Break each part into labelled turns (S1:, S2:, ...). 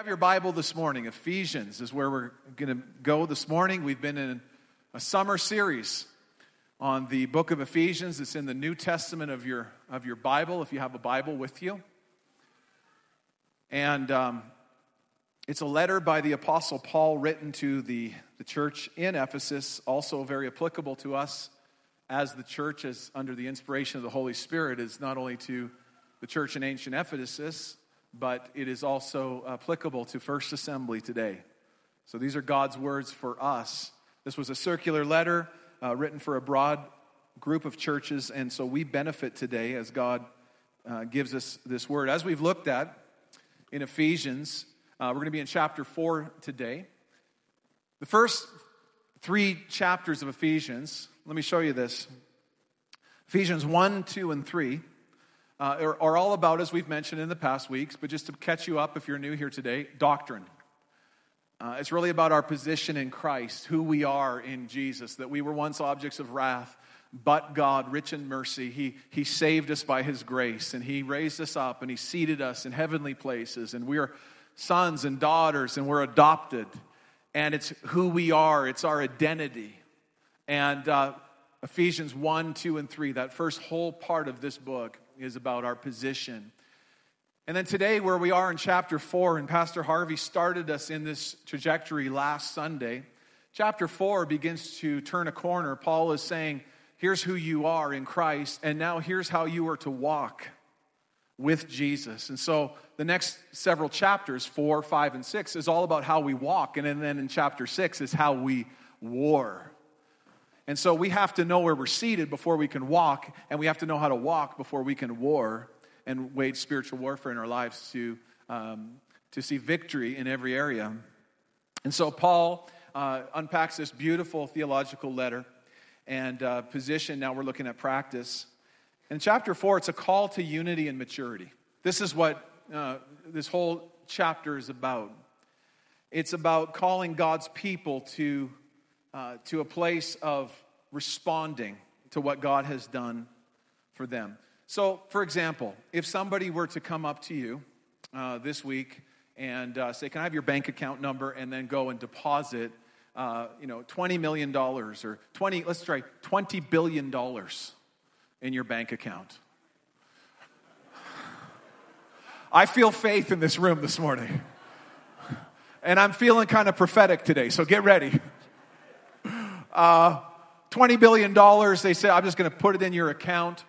S1: have your Bible this morning, Ephesians is where we're going to go this morning. We've been in a summer series on the book of Ephesians. It's in the New Testament of your, of your Bible, if you have a Bible with you. And um, it's a letter by the Apostle Paul written to the, the church in Ephesus, also very applicable to us as the church, as under the inspiration of the Holy Spirit, is not only to the church in ancient Ephesus, but it is also applicable to First Assembly today. So these are God's words for us. This was a circular letter uh, written for a broad group of churches, and so we benefit today as God uh, gives us this word. As we've looked at in Ephesians, uh, we're going to be in chapter 4 today. The first three chapters of Ephesians, let me show you this Ephesians 1, 2, and 3 uh, are, are all about, as we've mentioned in the past weeks, but just to catch you up if you're new here today, doctrine. Uh, it's really about our position in Christ, who we are in Jesus, that we were once objects of wrath, but God, rich in mercy, he, he saved us by His grace, and He raised us up, and He seated us in heavenly places, and we are sons and daughters, and we're adopted. And it's who we are, it's our identity. And uh, Ephesians 1, 2, and 3, that first whole part of this book, is about our position. And then today, where we are in chapter 4, and Pastor Harvey started us in this trajectory last Sunday, chapter 4 begins to turn a corner. Paul is saying, Here's who you are in Christ, and now here's how you are to walk with Jesus. And so the next several chapters, 4, 5, and 6, is all about how we walk. And then in chapter 6 is how we war. And so we have to know where we're seated before we can walk, and we have to know how to walk before we can war and wage spiritual warfare in our lives to, um, to see victory in every area. And so Paul uh, unpacks this beautiful theological letter and uh, position. Now we're looking at practice. In chapter four, it's a call to unity and maturity. This is what uh, this whole chapter is about. It's about calling God's people to uh, to a place of responding to what God has done for them. So, for example, if somebody were to come up to you uh, this week and uh, say, "Can I have your bank account number?" and then go and deposit, uh, you know, twenty million dollars or twenty, let's try twenty billion dollars in your bank account. I feel faith in this room this morning. And I'm feeling kind of prophetic today, so get ready. Uh, $20 billion, they say, I'm just going to put it in your account.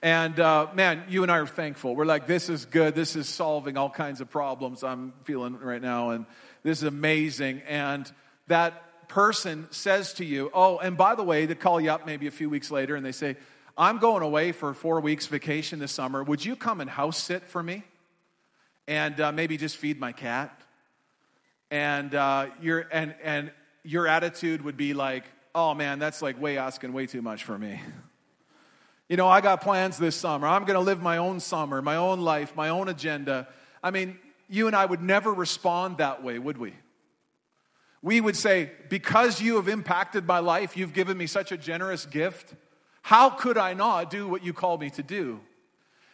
S1: And uh, man, you and I are thankful. We're like, this is good. This is solving all kinds of problems I'm feeling right now. And this is amazing. And that person says to you, oh, and by the way, they call you up maybe a few weeks later and they say, I'm going away for four weeks vacation this summer. Would you come and house sit for me? And uh, maybe just feed my cat? And, uh, your, and, and your attitude would be like, oh man, that's like way asking way too much for me. You know, I got plans this summer. I'm going to live my own summer, my own life, my own agenda. I mean, you and I would never respond that way, would we? We would say, because you have impacted my life, you've given me such a generous gift. How could I not do what you called me to do?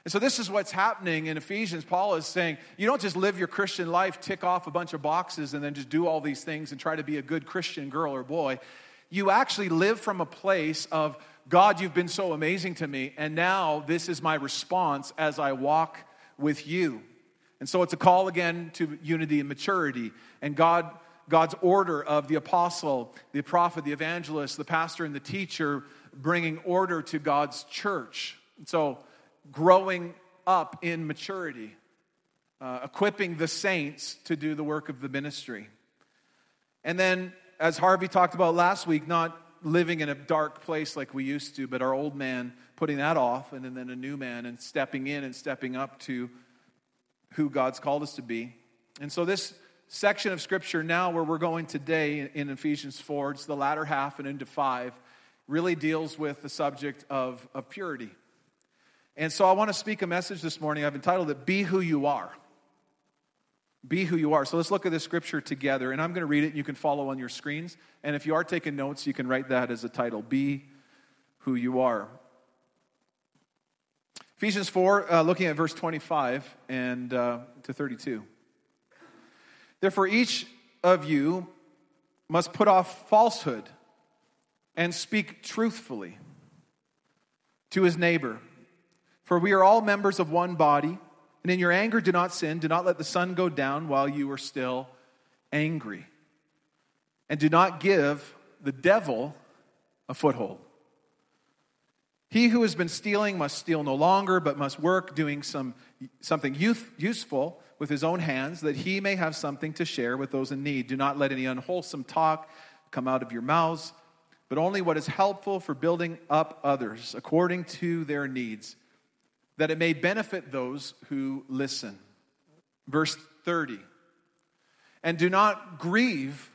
S1: And so, this is what's happening in Ephesians. Paul is saying, you don't just live your Christian life, tick off a bunch of boxes, and then just do all these things and try to be a good Christian girl or boy. You actually live from a place of, God, you've been so amazing to me, and now this is my response as I walk with you. And so, it's a call again to unity and maturity. And God, God's order of the apostle, the prophet, the evangelist, the pastor, and the teacher bringing order to God's church. And so, growing up in maturity, uh, equipping the saints to do the work of the ministry. And then, as Harvey talked about last week, not living in a dark place like we used to, but our old man putting that off, and then a new man and stepping in and stepping up to who God's called us to be. And so, this section of scripture now, where we're going today in Ephesians 4, it's the latter half and into 5, really deals with the subject of, of purity. And so I want to speak a message this morning. I've entitled it, Be Who You Are. Be who you are. So let's look at this scripture together. And I'm going to read it. And you can follow on your screens. And if you are taking notes, you can write that as a title Be Who You Are. Ephesians 4, uh, looking at verse 25 and uh, to 32. Therefore, each of you must put off falsehood and speak truthfully to his neighbor. For we are all members of one body. And in your anger, do not sin. Do not let the sun go down while you are still angry. And do not give the devil a foothold. He who has been stealing must steal no longer, but must work doing some, something youth, useful with his own hands, that he may have something to share with those in need. Do not let any unwholesome talk come out of your mouths, but only what is helpful for building up others according to their needs, that it may benefit those who listen. Verse 30. And do not grieve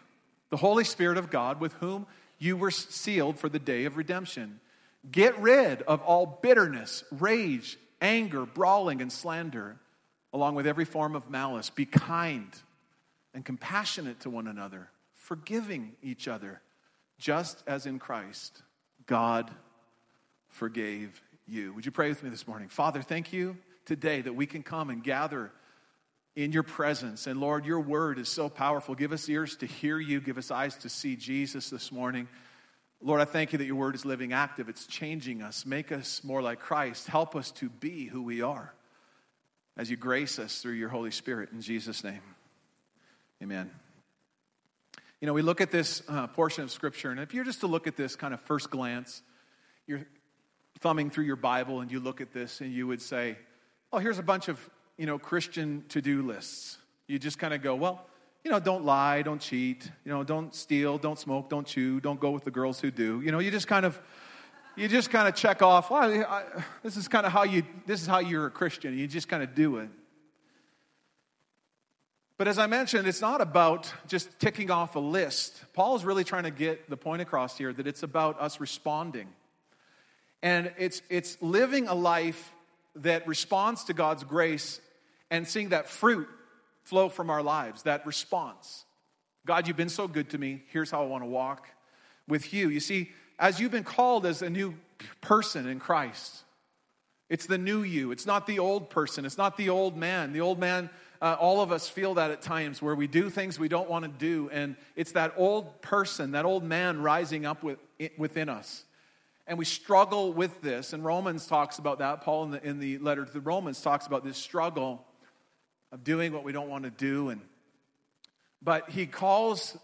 S1: the Holy Spirit of God, with whom you were sealed for the day of redemption. Get rid of all bitterness, rage, anger, brawling, and slander, along with every form of malice. Be kind and compassionate to one another, forgiving each other, just as in Christ God forgave you. Would you pray with me this morning? Father, thank you today that we can come and gather in your presence. And Lord, your word is so powerful. Give us ears to hear you, give us eyes to see Jesus this morning. Lord, I thank you that your word is living active. It's changing us. Make us more like Christ. Help us to be who we are as you grace us through your Holy Spirit. In Jesus' name, amen. You know, we look at this uh, portion of Scripture, and if you're just to look at this kind of first glance, you're thumbing through your Bible and you look at this and you would say, oh, here's a bunch of, you know, Christian to do lists. You just kind of go, well, you know, don't lie, don't cheat, you know, don't steal, don't smoke, don't chew, don't go with the girls who do. You know, you just kind of, you just kind of check off. Well, I, this is kind of how you, this is how you're a Christian. You just kind of do it. But as I mentioned, it's not about just ticking off a list. Paul is really trying to get the point across here that it's about us responding. And it's, it's living a life that responds to God's grace and seeing that fruit flow from our lives, that response. God, you've been so good to me. Here's how I want to walk with you. You see, as you've been called as a new person in Christ, it's the new you. It's not the old person. It's not the old man. The old man, uh, all of us feel that at times where we do things we don't want to do. And it's that old person, that old man rising up with, within us. And we struggle with this. And Romans talks about that. Paul, in the, in the letter to the Romans, talks about this struggle of doing what we don't want to do. And, but he calls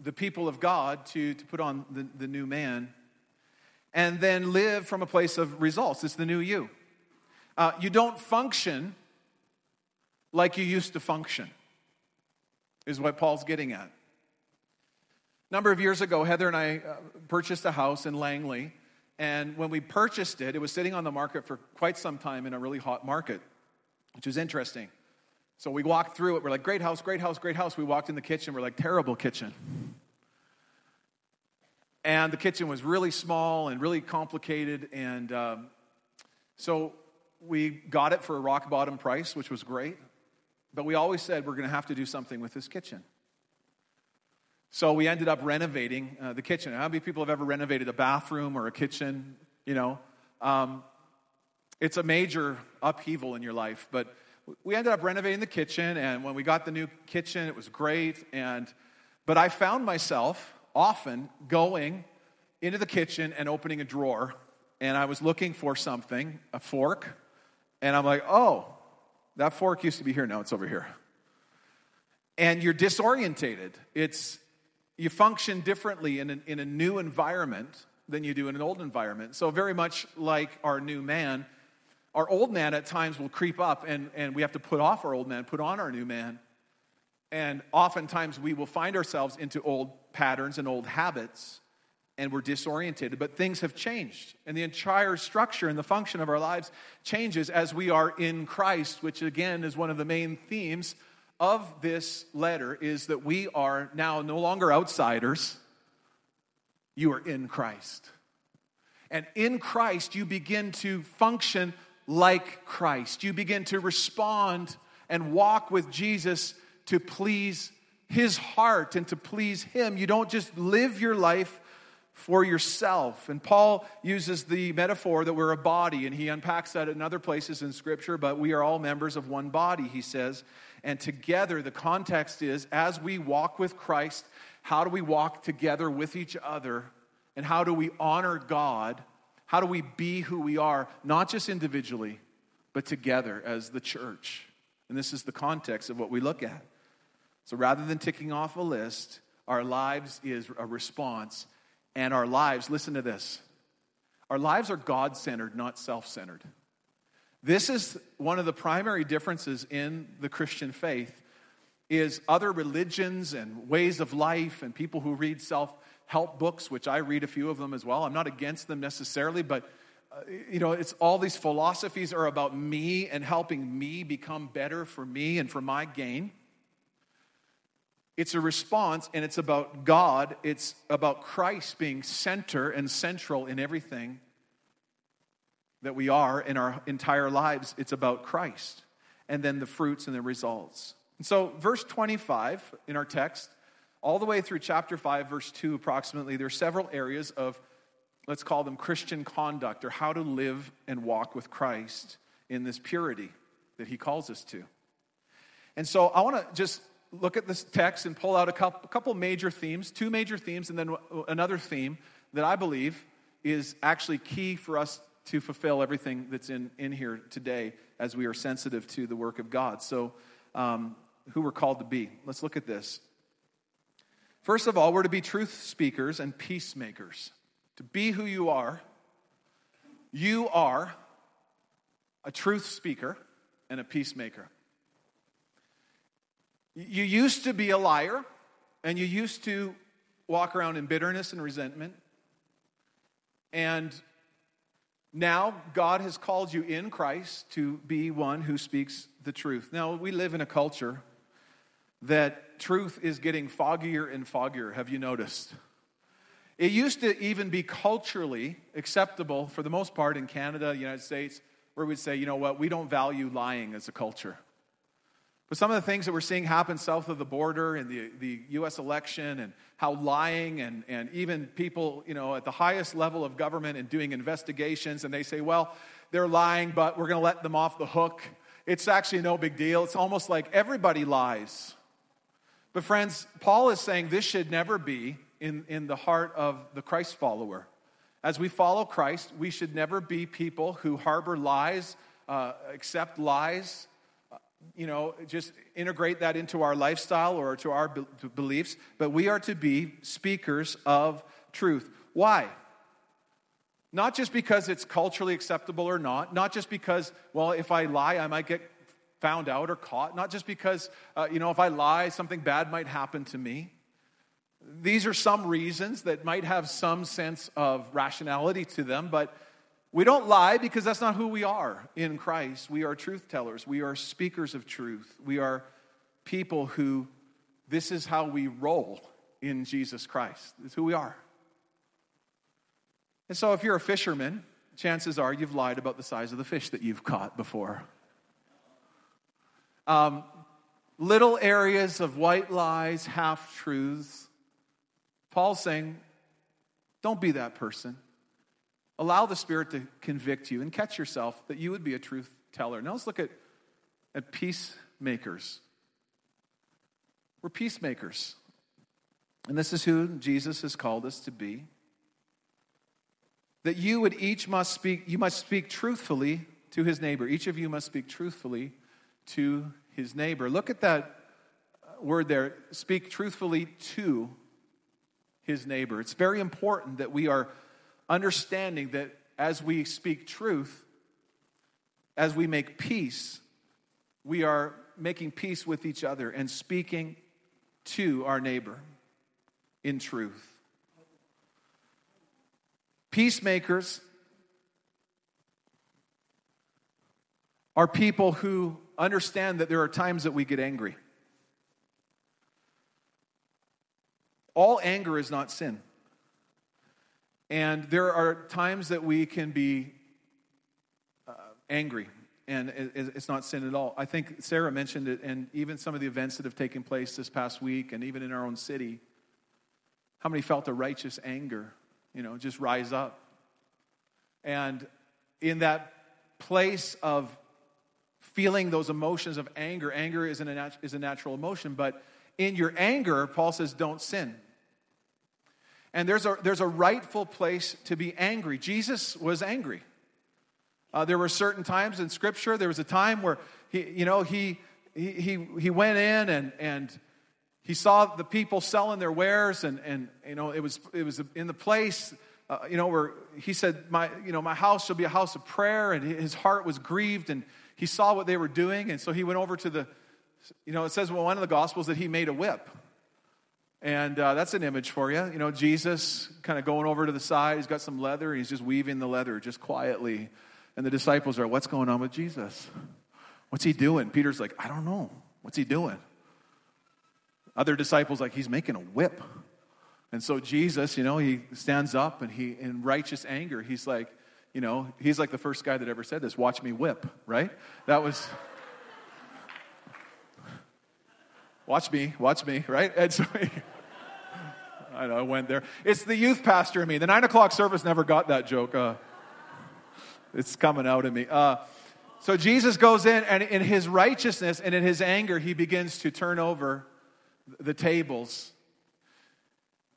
S1: the people of God to, to put on the, the new man and then live from a place of results. It's the new you. Uh, you don't function like you used to function, is what Paul's getting at. A number of years ago, Heather and I uh, purchased a house in Langley. And when we purchased it, it was sitting on the market for quite some time in a really hot market, which was interesting. So we walked through it. We're like, great house, great house, great house. We walked in the kitchen. We're like, terrible kitchen. And the kitchen was really small and really complicated. And um, so we got it for a rock bottom price, which was great. But we always said we're going to have to do something with this kitchen. So we ended up renovating uh, the kitchen. How many people have ever renovated a bathroom or a kitchen? You know, um, it's a major upheaval in your life, but we ended up renovating the kitchen, and when we got the new kitchen, it was great. And but I found myself often going into the kitchen and opening a drawer, and I was looking for something, a fork, and I'm like, oh, that fork used to be here, now it's over here. And you're disorientated. It's you function differently in, in a new environment than you do in an old environment. So, very much like our new man, our old man at times will creep up and, and we have to put off our old man, put on our new man. And oftentimes we will find ourselves into old patterns and old habits and we're disoriented. But things have changed. And the entire structure and the function of our lives changes as we are in Christ, which again is one of the main themes of this letter is that we are now no longer outsiders. You are in Christ. And in Christ, you begin to function like Christ. You begin to respond and walk with Jesus to please his heart and to please him. You don't just live your life for yourself. And Paul uses the metaphor that we're a body, and he unpacks that in other places in Scripture, but we are all members of one body, he says. And together, the context is as we walk with Christ, how do we walk together with each other? And how do we honor God? How do we be who we are, not just individually, but together as the church? And this is the context of what we look at. So rather than ticking off a list, our lives is a response. And our lives, listen to this, our lives are God centered, not self centered. This is one of the primary differences in the Christian faith is other religions and ways of life and people who read self-help books, which I read a few of them as well. I'm not against them necessarily, but uh, you know, it's all these philosophies are about me and helping me become better for me and for my gain. It's a response and it's about God. It's about Christ being center and central in everything that we are in our entire lives. It's about Christ. And then the fruits and the results. And so, verse 25 in our text, all the way through chapter 5, verse 2, approximately, there are several areas of, let's call them Christian conduct or how to live and walk with Christ in this purity that he calls us to. And so, I want to just look at this text and pull out a couple, a couple major themes, two major themes, and then another theme that I believe is actually key for us to fulfill everything that's in, in here today as we are sensitive to the work of God. So, um, who we're called to be. Let's look at this. First of all, we're to be truth speakers and peacemakers. To be who you are, you are a truth speaker and a peacemaker. You used to be a liar, and you used to walk around in bitterness and resentment. And now God has called you in Christ to be one who speaks the truth. Now, we live in a culture that truth is getting foggier and foggier. Have you noticed? It used to even be culturally acceptable, for the most part, in Canada, the United States, where we'd say, you know what, we don't value lying as a culture. Some of the things that we're seeing happen south of the border in the, the U.S. election and how lying and, and even people, you know, at the highest level of government and doing investigations, and they say, well, they're lying, but we're going to let them off the hook. It's actually no big deal. It's almost like everybody lies. But, friends, Paul is saying this should never be in, in the heart of the Christ follower. As we follow Christ, we should never be people who harbor lies, uh, accept lies, you know, just integrate that into our lifestyle or to our be- beliefs, but we are to be speakers of truth. Why? Not just because it's culturally acceptable or not, not just because, well, if I lie, I might get found out or caught, not just because, uh, you know, if I lie, something bad might happen to me. These are some reasons that might have some sense of rationality to them, but we don't lie because that's not who we are in Christ. We are truth tellers, we are speakers of truth, we are people who this is how we roll in Jesus Christ. It's who we are. And so, if you're a fisherman, chances are you've lied about the size of the fish that you've caught before. Um, little areas of white lies, half truths. Paul's saying, don't be that person. Allow the Spirit to convict you and catch yourself that you would be a truth teller. Now let's look at, at peacemakers. We're peacemakers. And this is who Jesus has called us to be. That you would each must speak, you must speak truthfully to his neighbor. Each of you must speak truthfully to his neighbor. Look at that uh, word there speak truthfully to his neighbor. It's very important that we are understanding that as we speak truth, as we make peace, we are making peace with each other and speaking to our neighbor in truth. Peacemakers are people who understand that there are times that we get angry. All anger is not sin. And there are times that we can be uh, angry, and it, it's not sin at all. I think Sarah mentioned it, and even some of the events that have taken place this past week, and even in our own city. How many felt a righteous anger, you know, just rise up? And in that place of feeling those emotions of anger. Anger is, a, nat- is a natural emotion, but in your anger, Paul says, don't sin. And there's a, there's a rightful place to be angry. Jesus was angry. Uh, there were certain times in Scripture, there was a time where he, you know, he, he, he went in and, and he saw the people selling their wares, and, and you know, it was, it was in the place, uh, you know, where he said, my, you know, my house shall be a house of prayer, and his heart was grieved, and he saw what they were doing, and so he went over to the, you know, it says in one of the Gospels that he made a whip. And uh, that's an image for you. You know, Jesus kind of going over to the side. He's got some leather. He's just weaving the leather just quietly. And the disciples are, What's going on with Jesus? What's he doing? Peter's like, I don't know. What's he doing? Other disciples, like, He's making a whip. And so Jesus, you know, he stands up and he, in righteous anger, he's like, you know, he's like the first guy that ever said this watch me whip, right? That was. Watch me, watch me, right? And so I know, I went there. It's the youth pastor in me. The nine o'clock service never got that joke. Uh, it's coming out of me. Uh, so Jesus goes in, and in his righteousness and in his anger, he begins to turn over the tables.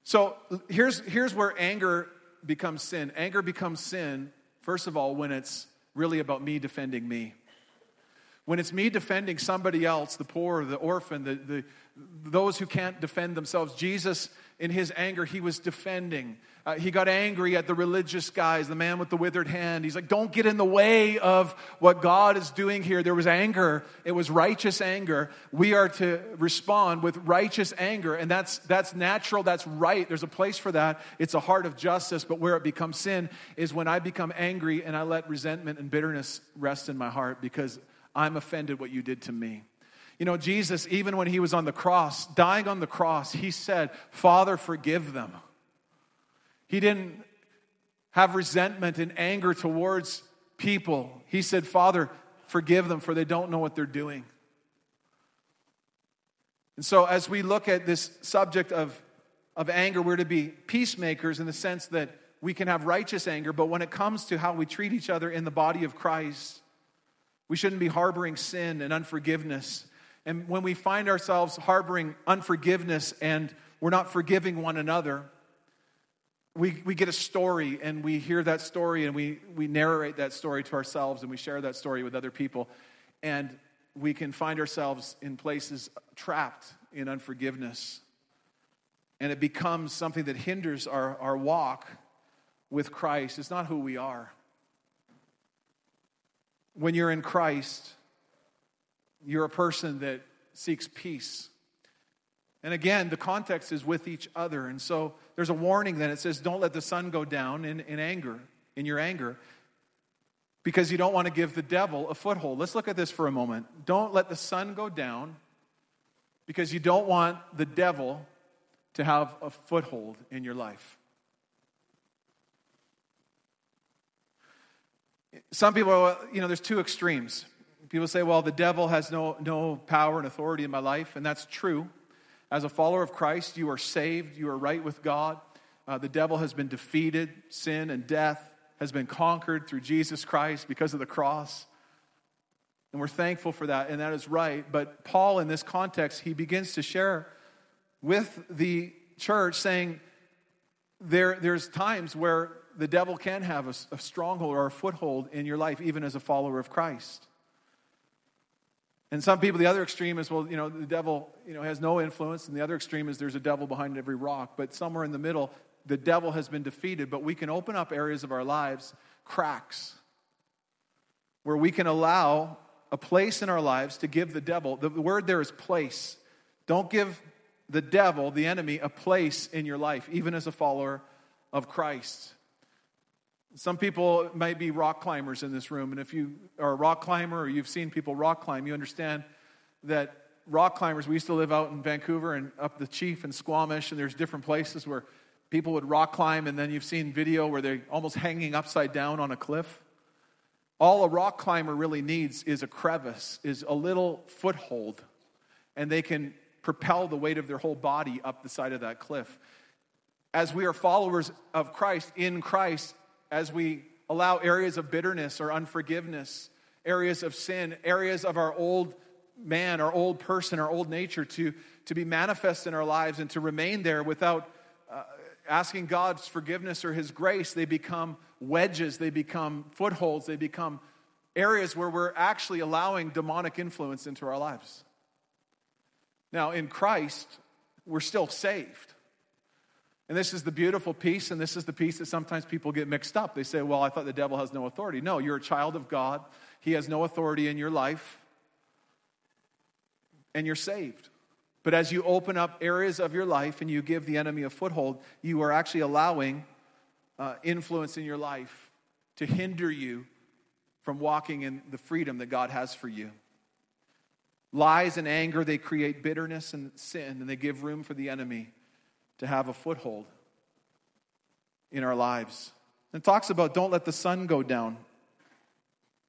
S1: So here's, here's where anger becomes sin. Anger becomes sin, first of all, when it's really about me defending me. When it's me defending somebody else, the poor, the orphan, the, the, those who can't defend themselves, Jesus, in his anger, he was defending. Uh, he got angry at the religious guys, the man with the withered hand. He's like, don't get in the way of what God is doing here. There was anger, it was righteous anger. We are to respond with righteous anger, and that's, that's natural, that's right. There's a place for that. It's a heart of justice, but where it becomes sin is when I become angry and I let resentment and bitterness rest in my heart because I'm offended what you did to me. You know, Jesus, even when he was on the cross, dying on the cross, he said, Father, forgive them. He didn't have resentment and anger towards people. He said, Father, forgive them, for they don't know what they're doing. And so, as we look at this subject of, of anger, we're to be peacemakers in the sense that we can have righteous anger, but when it comes to how we treat each other in the body of Christ, we shouldn't be harboring sin and unforgiveness. And when we find ourselves harboring unforgiveness and we're not forgiving one another, we, we get a story and we hear that story and we, we narrate that story to ourselves and we share that story with other people. And we can find ourselves in places trapped in unforgiveness. And it becomes something that hinders our, our walk with Christ. It's not who we are when you're in Christ, you're a person that seeks peace. And again, the context is with each other. And so there's a warning then. It says, don't let the sun go down in, in anger, in your anger, because you don't want to give the devil a foothold. Let's look at this for a moment. Don't let the sun go down because you don't want the devil to have a foothold in your life. Some people, you know, there's two extremes. People say, well, the devil has no, no power and authority in my life, and that's true. As a follower of Christ, you are saved, you are right with God. Uh, the devil has been defeated, sin and death has been conquered through Jesus Christ because of the cross. And we're thankful for that, and that is right. But Paul, in this context, he begins to share with the church saying, there, there's times where the devil can have a, a stronghold or a foothold in your life, even as a follower of Christ. And some people, the other extreme is, well, you know, the devil, you know, has no influence, and the other extreme is there's a devil behind every rock. But somewhere in the middle, the devil has been defeated, but we can open up areas of our lives, cracks, where we can allow a place in our lives to give the devil, the word there is place. Don't give the devil, the enemy, a place in your life, even as a follower of Christ. Some people might be rock climbers in this room, and if you are a rock climber or you've seen people rock climb, you understand that rock climbers, we used to live out in Vancouver and up the Chief and Squamish, and there's different places where people would rock climb, and then you've seen video where they're almost hanging upside down on a cliff. All a rock climber really needs is a crevice, is a little foothold, and they can propel the weight of their whole body up the side of that cliff. As we are followers of Christ, in Christ, as we allow areas of bitterness or unforgiveness, areas of sin, areas of our old man, our old person, our old nature to, to be manifest in our lives and to remain there without uh, asking God's forgiveness or His grace. They become wedges, they become footholds, they become areas where we're actually allowing demonic influence into our lives. Now, in Christ, we're still saved. And this is the beautiful piece, and this is the piece that sometimes people get mixed up. They say, Well, I thought the devil has no authority. No, you're a child of God, he has no authority in your life, and you're saved. But as you open up areas of your life and you give the enemy a foothold, you are actually allowing uh, influence in your life to hinder you from walking in the freedom that God has for you. Lies and anger, they create bitterness and sin, and they give room for the enemy to have a foothold in our lives. And talks about don't let the sun go down.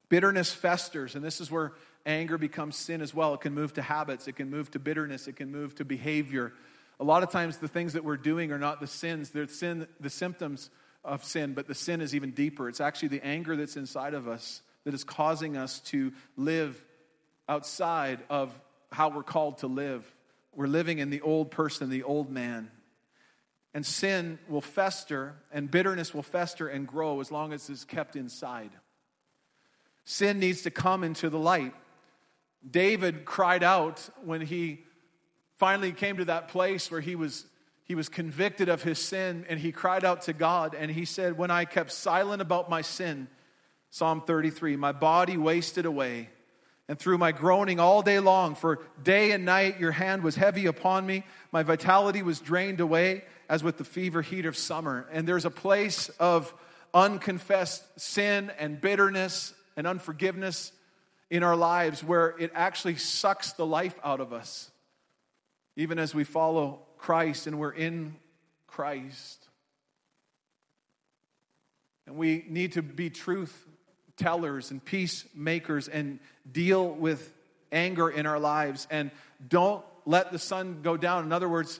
S1: Bitterness festers, and this is where anger becomes sin as well. It can move to habits, it can move to bitterness, it can move to behavior. A lot of times, the things that we're doing are not the sins, they're sin, the symptoms of sin, but the sin is even deeper. It's actually the anger that's inside of us that is causing us to live outside of how we're called to live. We're living in the old person, the old man. And sin will fester, and bitterness will fester and grow as long as it's kept inside. Sin needs to come into the light. David cried out when he finally came to that place where he was, he was convicted of his sin, and he cried out to God, and he said, When I kept silent about my sin, Psalm 33, my body wasted away and through my groaning all day long, for day and night your hand was heavy upon me. My vitality was drained away as with the fever heat of summer. And there's a place of unconfessed sin and bitterness and unforgiveness in our lives where it actually sucks the life out of us, even as we follow Christ and we're in Christ. And we need to be truth tellers and peacemakers and deal with anger in our lives and don't let the sun go down. In other words,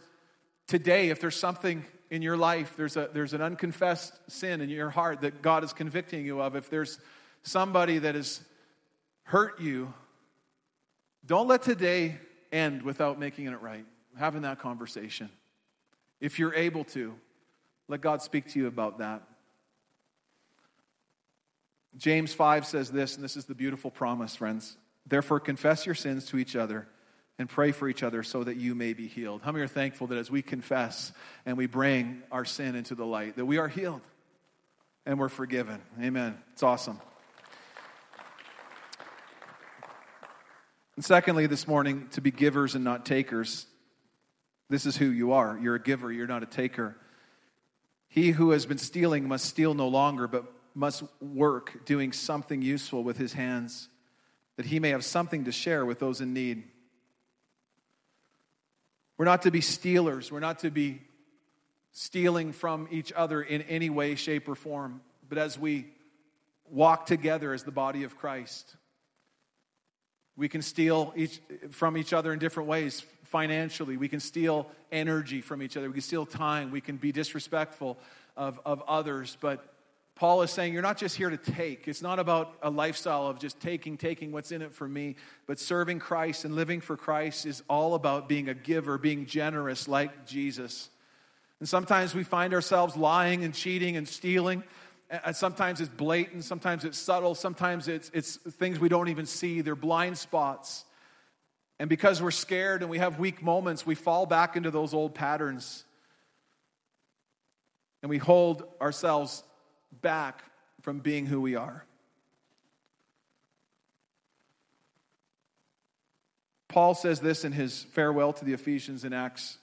S1: today, if there's something in your life, there's, a, there's an unconfessed sin in your heart that God is convicting you of, if there's somebody that has hurt you, don't let today end without making it right, having that conversation. If you're able to, let God speak to you about that. James 5 says this, and this is the beautiful promise, friends. Therefore, confess your sins to each other and pray for each other so that you may be healed. How many are thankful that as we confess and we bring our sin into the light, that we are healed and we're forgiven? Amen. It's awesome. And secondly, this morning, to be givers and not takers. This is who you are. You're a giver, you're not a taker. He who has been stealing must steal no longer, but must work doing something useful with his hands, that he may have something to share with those in need. We're not to be stealers. We're not to be stealing from each other in any way, shape, or form. But as we walk together as the body of Christ, we can steal each, from each other in different ways financially. We can steal energy from each other. We can steal time. We can be disrespectful of, of others. But Paul is saying, You're not just here to take. It's not about a lifestyle of just taking, taking what's in it for me, but serving Christ and living for Christ is all about being a giver, being generous like Jesus. And sometimes we find ourselves lying and cheating and stealing. And sometimes it's blatant, sometimes it's subtle, sometimes it's, it's things we don't even see. They're blind spots. And because we're scared and we have weak moments, we fall back into those old patterns. And we hold ourselves back from being who we are. Paul says this in his farewell to the Ephesians in Acts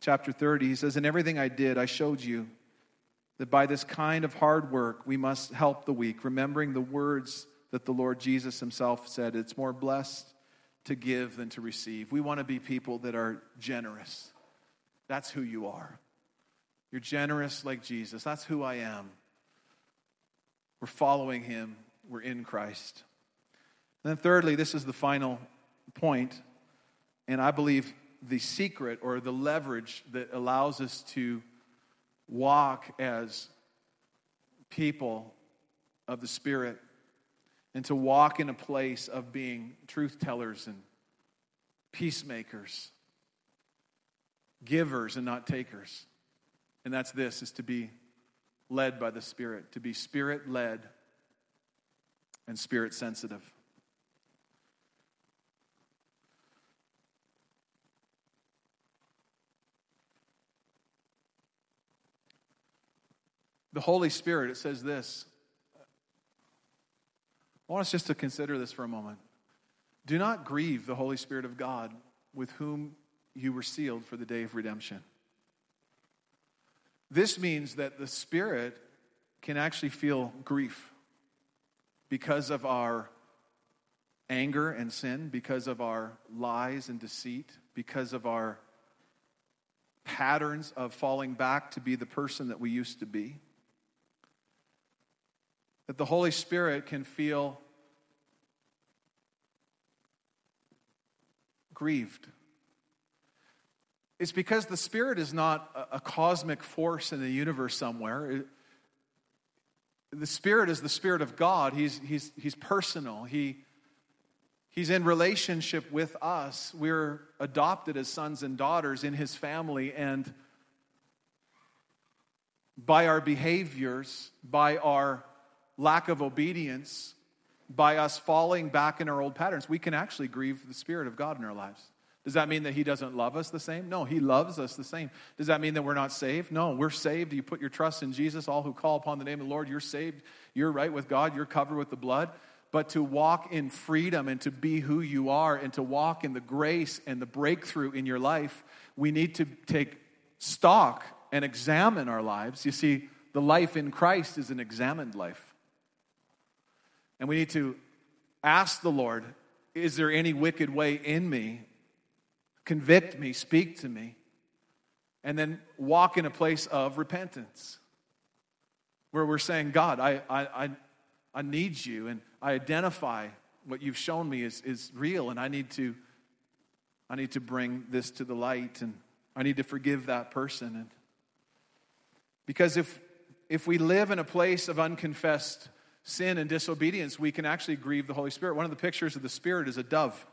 S1: chapter 30. He says, In everything I did, I showed you that by this kind of hard work we must help the weak, remembering the words that the Lord Jesus himself said it's more blessed to give than to receive. We want to be people that are generous. That's who you are. You're generous like Jesus. That's who I am. We're following him, we're in Christ. And then, thirdly, this is the final point, and I believe the secret or the leverage that allows us to walk as people of the Spirit and to walk in a place of being truth tellers and peacemakers, givers and not takers. And that's this is to be led by the Spirit, to be spirit led and spirit sensitive. The Holy Spirit, it says this. I want us just to consider this for a moment. Do not grieve the Holy Spirit of God with whom you were sealed for the day of redemption. This means that the Spirit can actually feel grief because of our anger and sin, because of our lies and deceit, because of our patterns of falling back to be the person that we used to be. That the Holy Spirit can feel grieved it's because the Spirit is not a, cosmic force in the universe somewhere. The Spirit is the Spirit of God. He's, he's, he's personal. He, he's in relationship with us. We're adopted as sons and daughters in His family, and by our behaviors, by our lack of obedience, by us falling back in our old patterns, we can actually grieve the Spirit of God in our lives. Does that mean that he doesn't love us the same? No, he loves us the same. Does that mean that we're not saved? No, we're saved. You put your trust in Jesus. All who call upon the name of the Lord, you're saved. You're right with God. You're covered with the blood. But to walk in freedom and to be who you are and to walk in the grace and the breakthrough in your life, we need to take stock and examine our lives. You see, the life in Christ is an examined life. And we need to ask the Lord, is there any wicked way in me? Convict me, speak to me, and then walk in a place of repentance where we're saying, God, I, I, I, need you, and I identify what you've shown me is, is real, and I need to I need to bring this to the light, and I need to forgive that person. And because if if we live in a place of unconfessed sin and disobedience, we can actually grieve the Holy Spirit. One of the pictures of the Spirit is a dove.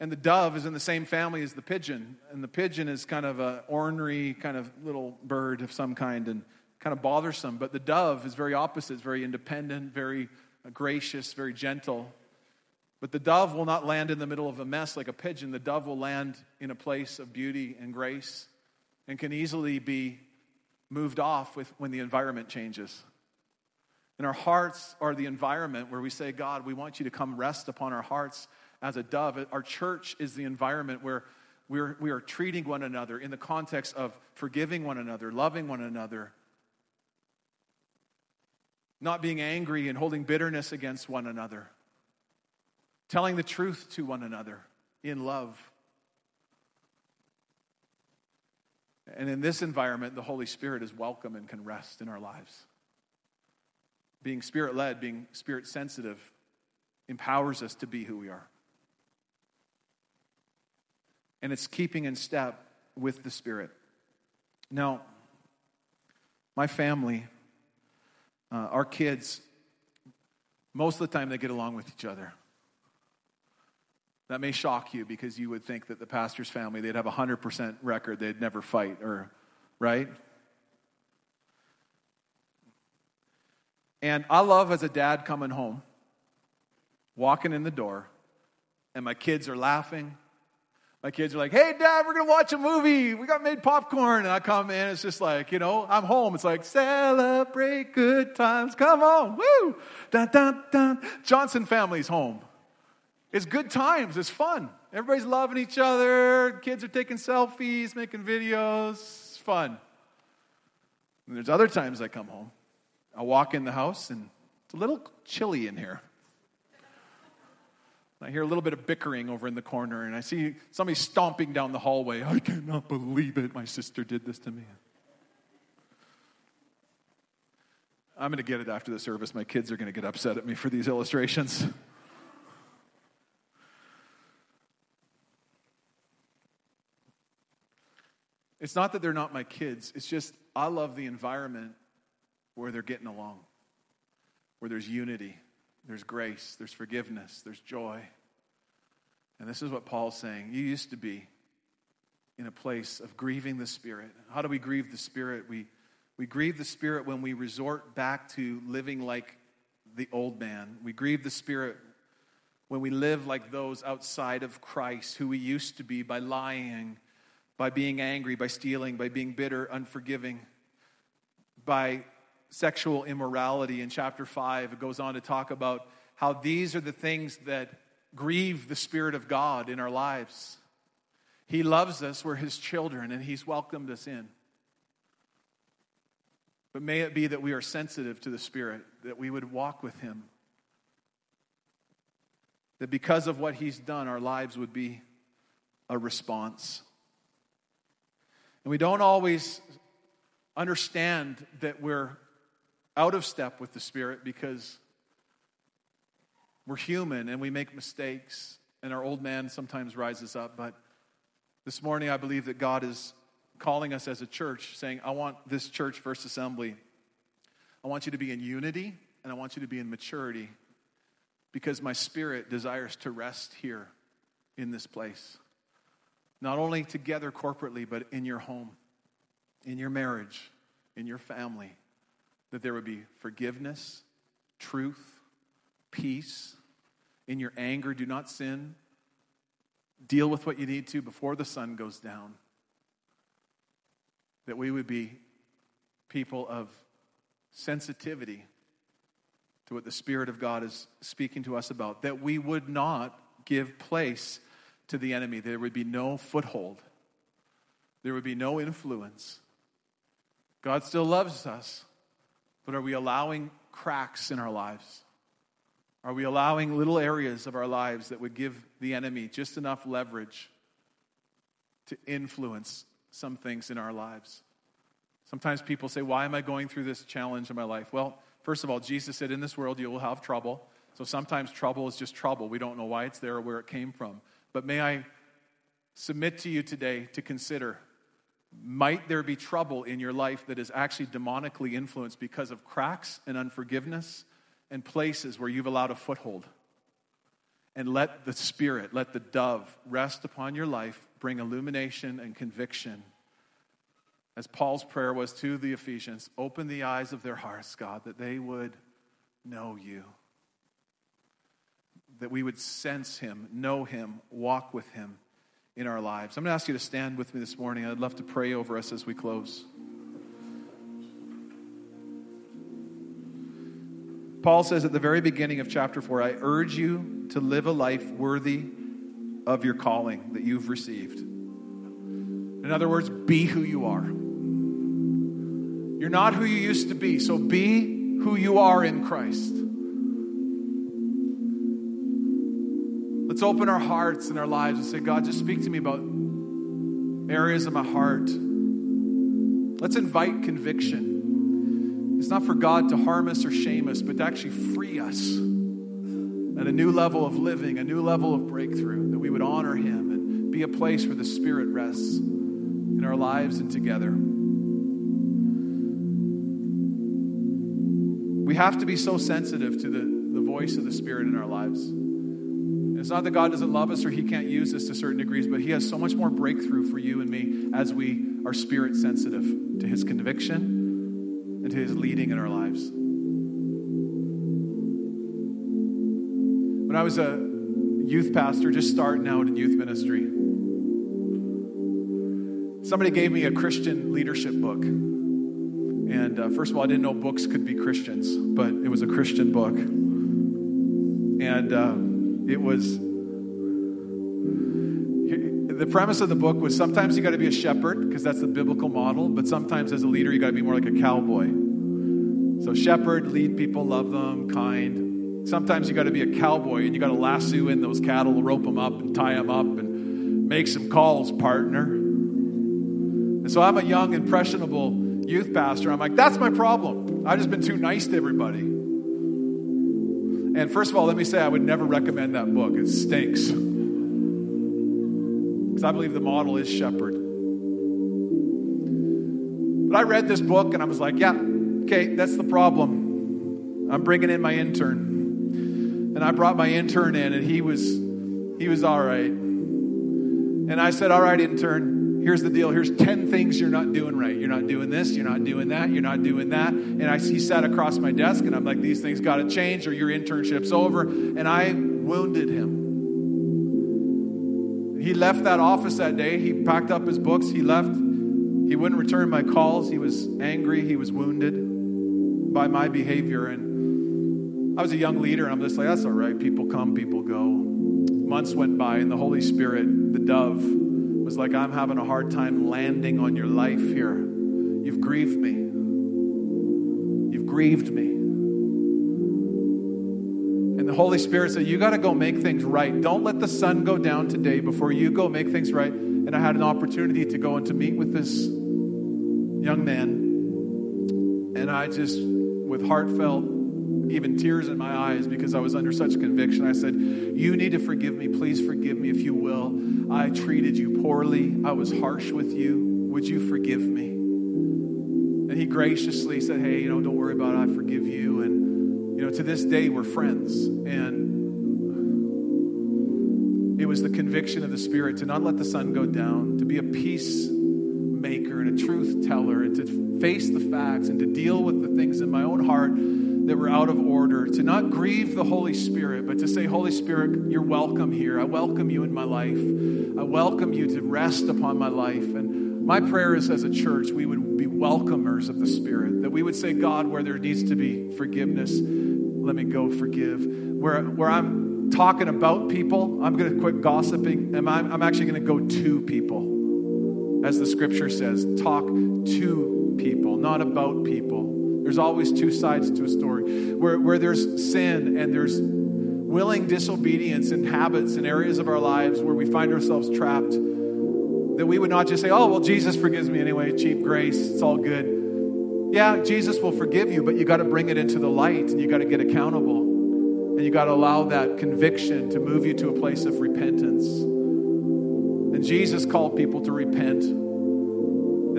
S1: And the dove is in the same family as the pigeon. And the pigeon is kind of a ornery kind of little bird of some kind and kind of bothersome. But the dove is very opposite. It's very independent, very gracious, very gentle. But the dove will not land in the middle of a mess like a pigeon. The dove will land in a place of beauty and grace and can easily be moved off with, when the environment changes. And our hearts are the environment where we say, God, we want you to come rest upon our hearts as a dove. Our church is the environment where we're, we are treating one another in the context of forgiving one another, loving one another, not being angry and holding bitterness against one another, telling the truth to one another in love. And in this environment, the Holy Spirit is welcome and can rest in our lives. Being spirit led, being spirit sensitive, empowers us to be who we are and it's keeping in step with the Spirit. Now, my family, uh, our kids, most of the time they get along with each other. That may shock you because you would think that the pastor's family, they'd have a 100% record, they'd never fight, or, right? And I love as a dad coming home, walking in the door, and my kids are laughing, my kids are like, hey, dad, we're going to watch a movie. We got made popcorn. And I come in, it's just like, you know, I'm home. It's like, celebrate good times. Come on. Woo. Dun, dun, dun. Johnson family's home. It's good times. It's fun. Everybody's loving each other. Kids are taking selfies, making videos. It's fun. And there's other times I come home. I walk in the house and it's a little chilly in here. I hear a little bit of bickering over in the corner, and I see somebody stomping down the hallway. I cannot believe it. My sister did this to me. I'm going to get it after the service. My kids are going to get upset at me for these illustrations. It's not that they're not my kids, it's just I love the environment where they're getting along. where there's unity, there's grace, there's forgiveness, there's joy. And this is what Paul's saying. You used to be in a place of grieving the Spirit. How do we grieve the Spirit? We, we grieve the Spirit when we resort back to living like the old man. We grieve the Spirit when we live like those outside of Christ, who we used to be by lying, by being angry, by stealing, by being bitter, unforgiving, by sexual immorality. In chapter 5, it goes on to talk about how these are the things that grieve the Spirit of God in our lives. He loves us, we're His children, and He's welcomed us in. But may it be that we are sensitive to the Spirit, that we would walk with Him. That because of what He's done, our lives would be a response. And we don't always understand that we're out of step with the Spirit because we're human and we make mistakes, and our old man sometimes rises up. But this morning, I believe that God is calling us as a church, saying, I want this church, First Assembly, I want you to be in unity and I want you to be in maturity because my spirit desires to rest here in this place. Not only together corporately, but in your home, in your marriage, in your family, that there would be forgiveness, truth, peace. In your anger, do not sin. Deal with what you need to before the sun goes down. That we would be people of sensitivity to what the Spirit of God is speaking to us about. That we would not give place to the enemy. There would be no foothold, there would be no influence. God still loves us, but are we allowing cracks in our lives? Are we allowing little areas of our lives that would give the enemy just enough leverage to influence some things in our lives? Sometimes people say, Why am I going through this challenge in my life? Well, first of all, Jesus said, In this world you will have trouble. So sometimes trouble is just trouble. We don't know why it's there or where it came from. But may I submit to you today to consider might there be trouble in your life that is actually demonically influenced because of cracks and unforgiveness and places where you've allowed a foothold. And let the Spirit, let the dove rest upon your life, bring illumination and conviction. As Paul's prayer was to the Ephesians open the eyes of their hearts, God, that they would know you. That we would sense Him, know Him, walk with Him in our lives. I'm going to ask you to stand with me this morning. I'd love to pray over us as we close. Paul says at the very beginning of chapter 4 I urge you to live a life worthy of your calling that you've received. In other words, be who you are. You're not who you used to be, so be who you are in Christ. Let's open our hearts and our lives and say, God, just speak to me about areas of my heart. Let's invite conviction. It's not for God to harm us or shame us, but to actually free us at a new level of living, a new level of breakthrough, that we would honor Him and be a place where the Spirit rests in our lives and together. We have to be so sensitive to the, the voice of the Spirit in our lives. It's not that God doesn't love us or He can't use us to certain degrees, but He has so much more breakthrough for you and me as we are spirit sensitive to His conviction and to his leading in our lives. When I was a youth pastor, just starting out in youth ministry, somebody gave me a Christian leadership book. And uh, first of all, I didn't know books could be Christians, but it was a Christian book. And uh, it was the premise of the book was sometimes you got to be a shepherd because that's the biblical model, but sometimes as a leader you got to be more like a cowboy. So shepherd, lead people, love them, kind. Sometimes you got to be a cowboy and you got to lasso in those cattle, rope them up and tie them up and make some calls, partner. And so I'm a young, impressionable youth pastor. I'm like, that's my problem. I've just been too nice to everybody. And first of all, let me say I would never recommend that book. It stinks. Because I believe the model is shepherd. But I read this book and I was like, yeah, okay, that's the problem. I'm bringing in my intern. And I brought my intern in, and he was, he was all right. And I said, All right, intern, here's the deal. Here's 10 things you're not doing right. You're not doing this, you're not doing that, you're not doing that. And I, he sat across my desk, and I'm like, These things got to change, or your internship's over. And I wounded him. He left that office that day. He packed up his books. He left. He wouldn't return my calls. He was angry. He was wounded by my behavior. And I was a young leader, and I'm just like, that's all right. People come, people go. Months went by, and the Holy Spirit, the dove, was like, I'm having a hard time landing on your life here. You've grieved me. You've grieved me. And the Holy Spirit said, You got to go make things right. Don't let the sun go down today before you go make things right. And I had an opportunity to go and to meet with this young man. And I just, with heartfelt, even tears in my eyes because I was under such conviction, I said, You need to forgive me. Please forgive me if you will. I treated you poorly. I was harsh with you. Would you forgive me? And he graciously said, Hey, you know, don't worry about it. I forgive you. And you know, to this day, we're friends. And it was the conviction of the Spirit to not let the sun go down, to be a peacemaker and a truth teller, and to face the facts and to deal with the things in my own heart that were out of order, to not grieve the Holy Spirit, but to say, Holy Spirit, you're welcome here. I welcome you in my life. I welcome you to rest upon my life. And my prayer is as a church, we would be welcomers of the Spirit, that we would say, God, where there needs to be forgiveness, let me go forgive. Where, where I'm talking about people, I'm going to quit gossiping, and I'm, I'm actually going to go to people. As the scripture says, talk to people, not about people. There's always two sides to a story. Where, where there's sin and there's willing disobedience and habits and areas of our lives where we find ourselves trapped, that we would not just say, oh, well, Jesus forgives me anyway, cheap grace, it's all good. Yeah, Jesus will forgive you, but you got to bring it into the light and you got to get accountable. And you got to allow that conviction to move you to a place of repentance. And Jesus called people to repent.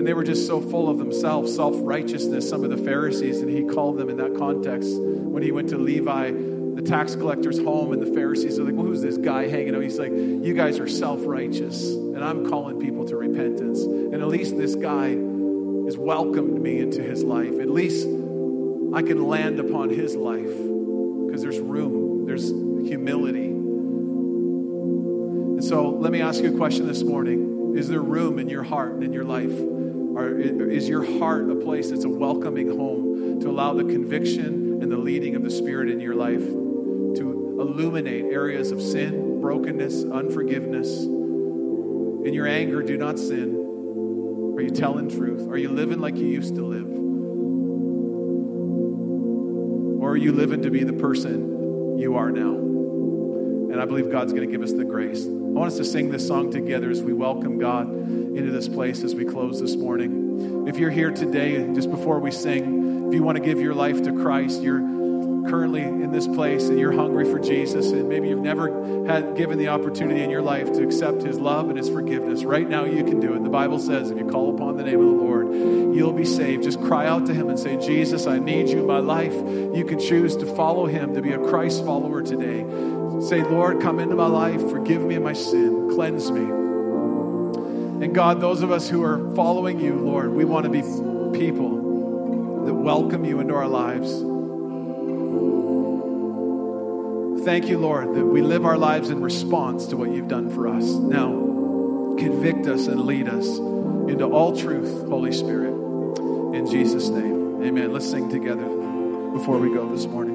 S1: And they were just so full of themselves, self righteousness, some of the Pharisees, and he called them in that context when he went to Levi, the tax collector's home, and the Pharisees are like, well, who's this guy hanging out? He's like, you guys are self righteous, and I'm calling people to repentance. And at least this guy has welcomed me into his life. At least I can land upon his life because there's room, there's humility. And so let me ask you a question this morning Is there room in your heart and in your life? Or is your heart a place that's a welcoming home to allow the conviction and the leading of the Spirit in your life to illuminate areas of sin, brokenness, unforgiveness? In your anger, do not sin. Are you telling truth? Are you living like you used to live? Or are you living to be the person you are now? And I believe God's going to give us the grace. I want us to sing this song together as we welcome God into this place as we close this morning. If you're here today, just before we sing, if you want to give your life to Christ, you're currently in this place and you're hungry for Jesus, and maybe you've never had given the opportunity in your life to accept His love and His forgiveness, right now you can do it. The Bible says if you call upon the name of the Lord, you'll be saved. Just cry out to Him and say, Jesus, I need you in my life. You can choose to follow Him, to be a Christ follower today. Say, Lord, come into my life, forgive me of my sin, cleanse me. And God, those of us who are following you, Lord, we want to be people that welcome you into our lives. Thank you, Lord, that we live our lives in response to what you've done for us. Now, convict us and lead us into all truth, Holy Spirit. In Jesus' name, amen. Let's sing together before we go this morning.